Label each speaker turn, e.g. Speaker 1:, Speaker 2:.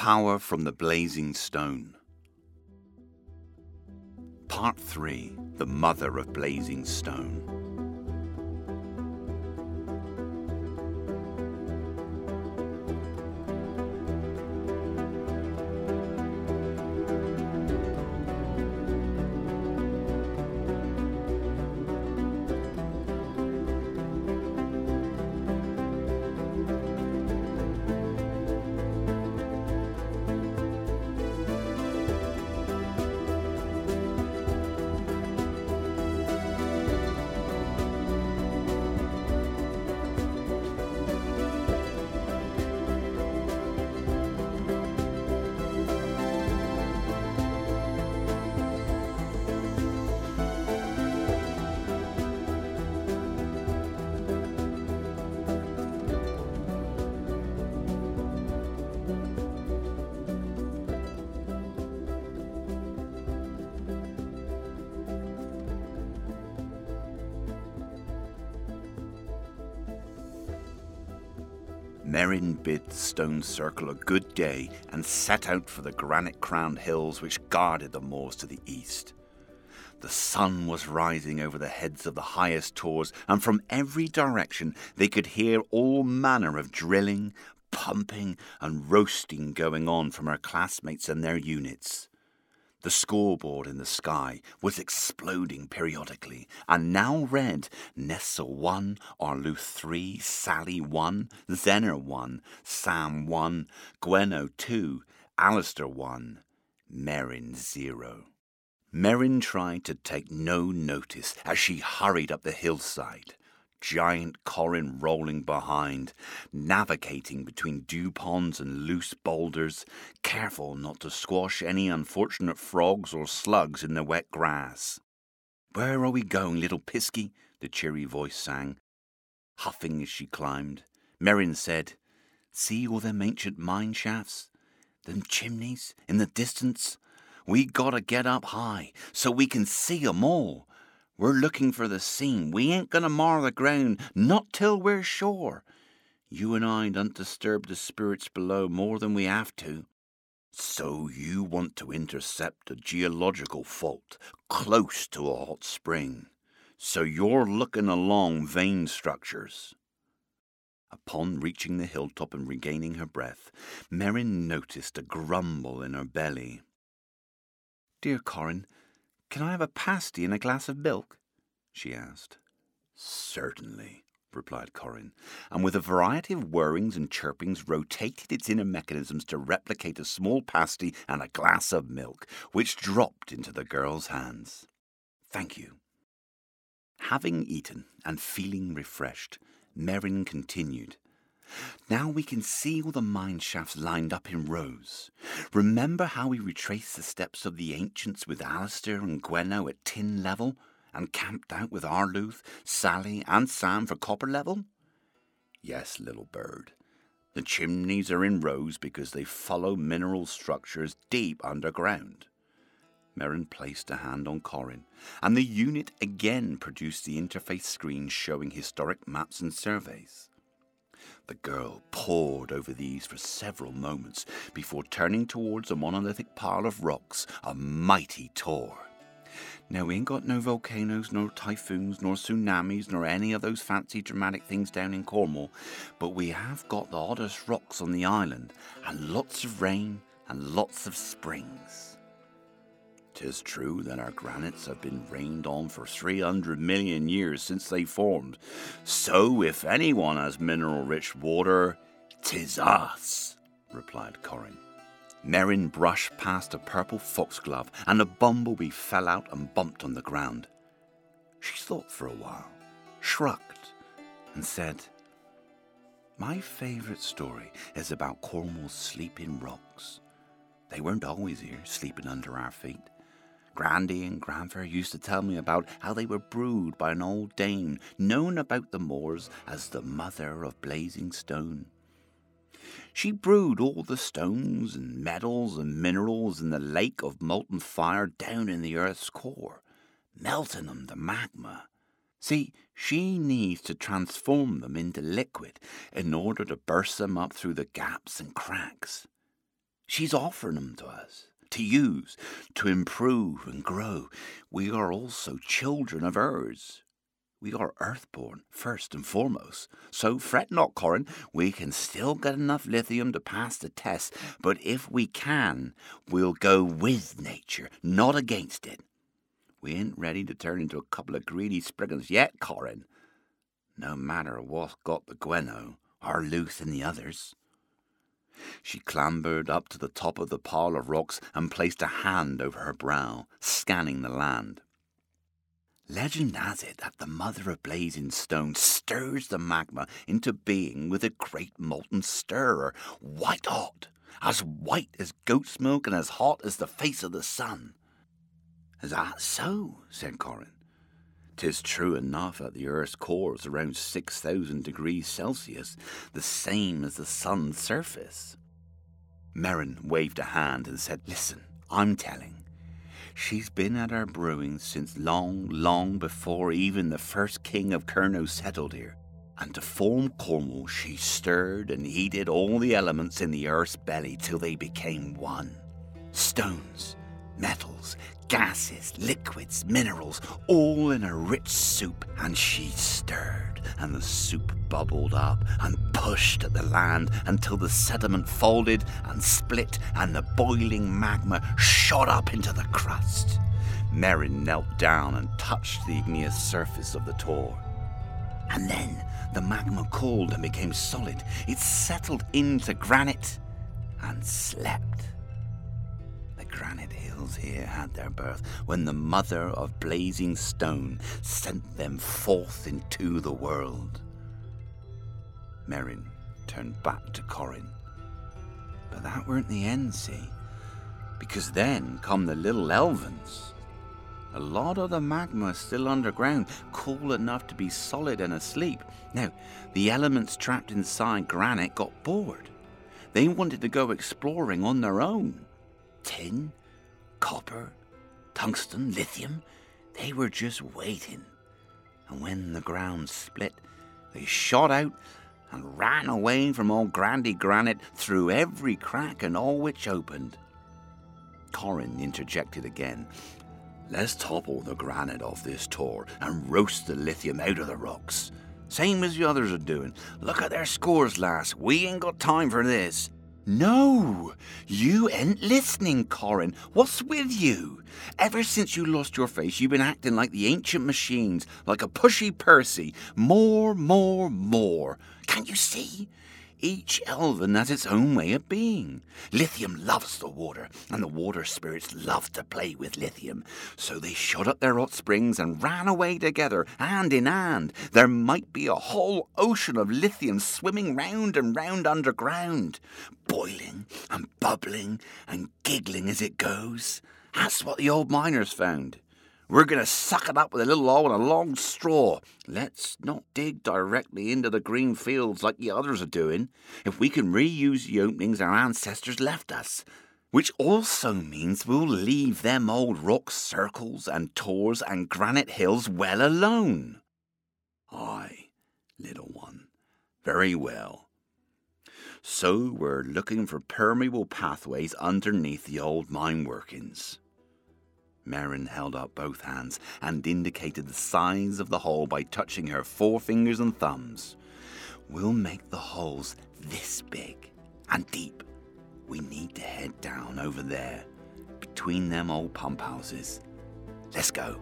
Speaker 1: Power from the Blazing Stone. Part 3 The Mother of Blazing Stone. Merrin bid the stone circle a good day and set out for the granite crowned hills which guarded the moors to the east. The sun was rising over the heads of the highest tors, and from every direction they could hear all manner of drilling, pumping, and roasting going on from her classmates and their units. The scoreboard in the sky was exploding periodically, and now read Nessa 1, Arluth 3, Sally 1, Zener 1, Sam 1, Gweno 2, Alistair 1, Merrin 0. Merrin tried to take no notice as she hurried up the hillside giant Corin rolling behind, navigating between dew ponds and loose boulders, careful not to squash any unfortunate frogs or slugs in the wet grass. Where are we going, little Pisky? the cheery voice sang. Huffing as she climbed, Merrin said, See all them ancient mine shafts? Them chimneys in the distance? We gotta get up high so we can see 'em all we're looking for the seam. We ain't gonna mar the ground, not till we're sure. You and I don't disturb the spirits below more than we have to. So you want to intercept a geological fault close to a hot spring. So you're looking along vein structures. Upon reaching the hilltop and regaining her breath, Merrin noticed a grumble in her belly. Dear Corin, can I have a pasty and a glass of milk? she asked. Certainly, replied Corin, and with a variety of whirrings and chirpings rotated its inner mechanisms to replicate a small pasty and a glass of milk, which dropped into the girl's hands. Thank you. Having eaten and feeling refreshed, Merrin continued. Now we can see all the mine shafts lined up in rows. Remember how we retraced the steps of the ancients with Alistair and Gweno at tin level, and camped out with Arluth, Sally, and Sam for copper level? Yes, little bird. The chimneys are in rows because they follow mineral structures deep underground. Merrin placed a hand on Corin, and the unit again produced the interface screen showing historic maps and surveys. The girl pored over these for several moments before turning towards a monolithic pile of rocks, a mighty tor. Now, we ain't got no volcanoes, nor typhoons, nor tsunamis, nor any of those fancy dramatic things down in Cornwall, but we have got the oddest rocks on the island, and lots of rain, and lots of springs. 'Tis true that our granites have been rained on for 300 million years since they formed. So, if anyone has mineral rich water, 'tis us, replied Corin. Merrin brushed past a purple foxglove, and a bumblebee fell out and bumped on the ground. She thought for a while, shrugged, and said, My favourite story is about Cornwall's sleeping rocks. They weren't always here, sleeping under our feet. Grandy and Grandfer used to tell me about how they were brewed by an old dame known about the moors as the mother of blazing stone. She brewed all the stones and metals and minerals in the lake of molten fire down in the earth's core, melting them to magma. See, she needs to transform them into liquid in order to burst them up through the gaps and cracks. She's offering them to us to use, to improve and grow. We are also children of hers. We are earthborn, first and foremost. So fret not, Corin. We can still get enough lithium to pass the test, but if we can, we'll go with nature, not against it. We ain't ready to turn into a couple of greedy spriggans yet, Corin. No matter what's got the Gweno, Arluth and the others. She clambered up to the top of the pile of rocks and placed a hand over her brow, scanning the land. Legend has it that the mother of blazing stone stirs the magma into being with a great molten stirrer, white hot, as white as goat's milk and as hot as the face of the sun. Is that so? said Corin. Tis true enough that the earth's core is around 6,000 degrees Celsius, the same as the sun's surface. Merrin waved a hand and said, Listen, I'm telling. She's been at our brewing since long, long before even the first king of Kernow settled here. And to form Cornwall, she stirred and heated all the elements in the earth's belly till they became one stones, metals, gases, liquids, minerals, all in a rich soup, and she stirred, and the soup bubbled up and pushed at the land until the sediment folded and split, and the boiling magma shot up into the crust. Merrin knelt down and touched the igneous surface of the tor. And then the magma cooled and became solid. It settled into granite and slept. Granite hills here had their birth when the mother of blazing stone sent them forth into the world. Merrin turned back to Corin. But that weren't the end, see? Because then come the little Elvens. A lot of the magma still underground, cool enough to be solid and asleep. Now, the elements trapped inside granite got bored. They wanted to go exploring on their own. Tin, copper, tungsten, lithium, they were just waiting. And when the ground split, they shot out and ran away from old Grandy Granite through every crack and all which opened. Corin interjected again. Let's topple the granite off this tor and roast the lithium out of the rocks. Same as the others are doing. Look at their scores, lass. We ain't got time for this. No, you ain't listening, Corin. What's with you? Ever since you lost your face, you've been acting like the ancient machines, like a pushy Percy. More, more, more. Can't you see? Each elven has its own way of being. Lithium loves the water, and the water spirits love to play with lithium. So they shut up their hot springs and ran away together, hand in hand. There might be a whole ocean of lithium swimming round and round underground, boiling and bubbling and giggling as it goes. That's what the old miners found. We're going to suck it up with a little oil and a long straw. Let's not dig directly into the green fields like the others are doing. If we can reuse the openings our ancestors left us, which also means we'll leave them old rock circles and tors and granite hills well alone. Aye, little one. Very well. So we're looking for permeable pathways underneath the old mine workings. Merrin held out both hands and indicated the size of the hole by touching her forefingers and thumbs. We'll make the holes this big and deep. We need to head down over there, between them old pump houses. Let's go.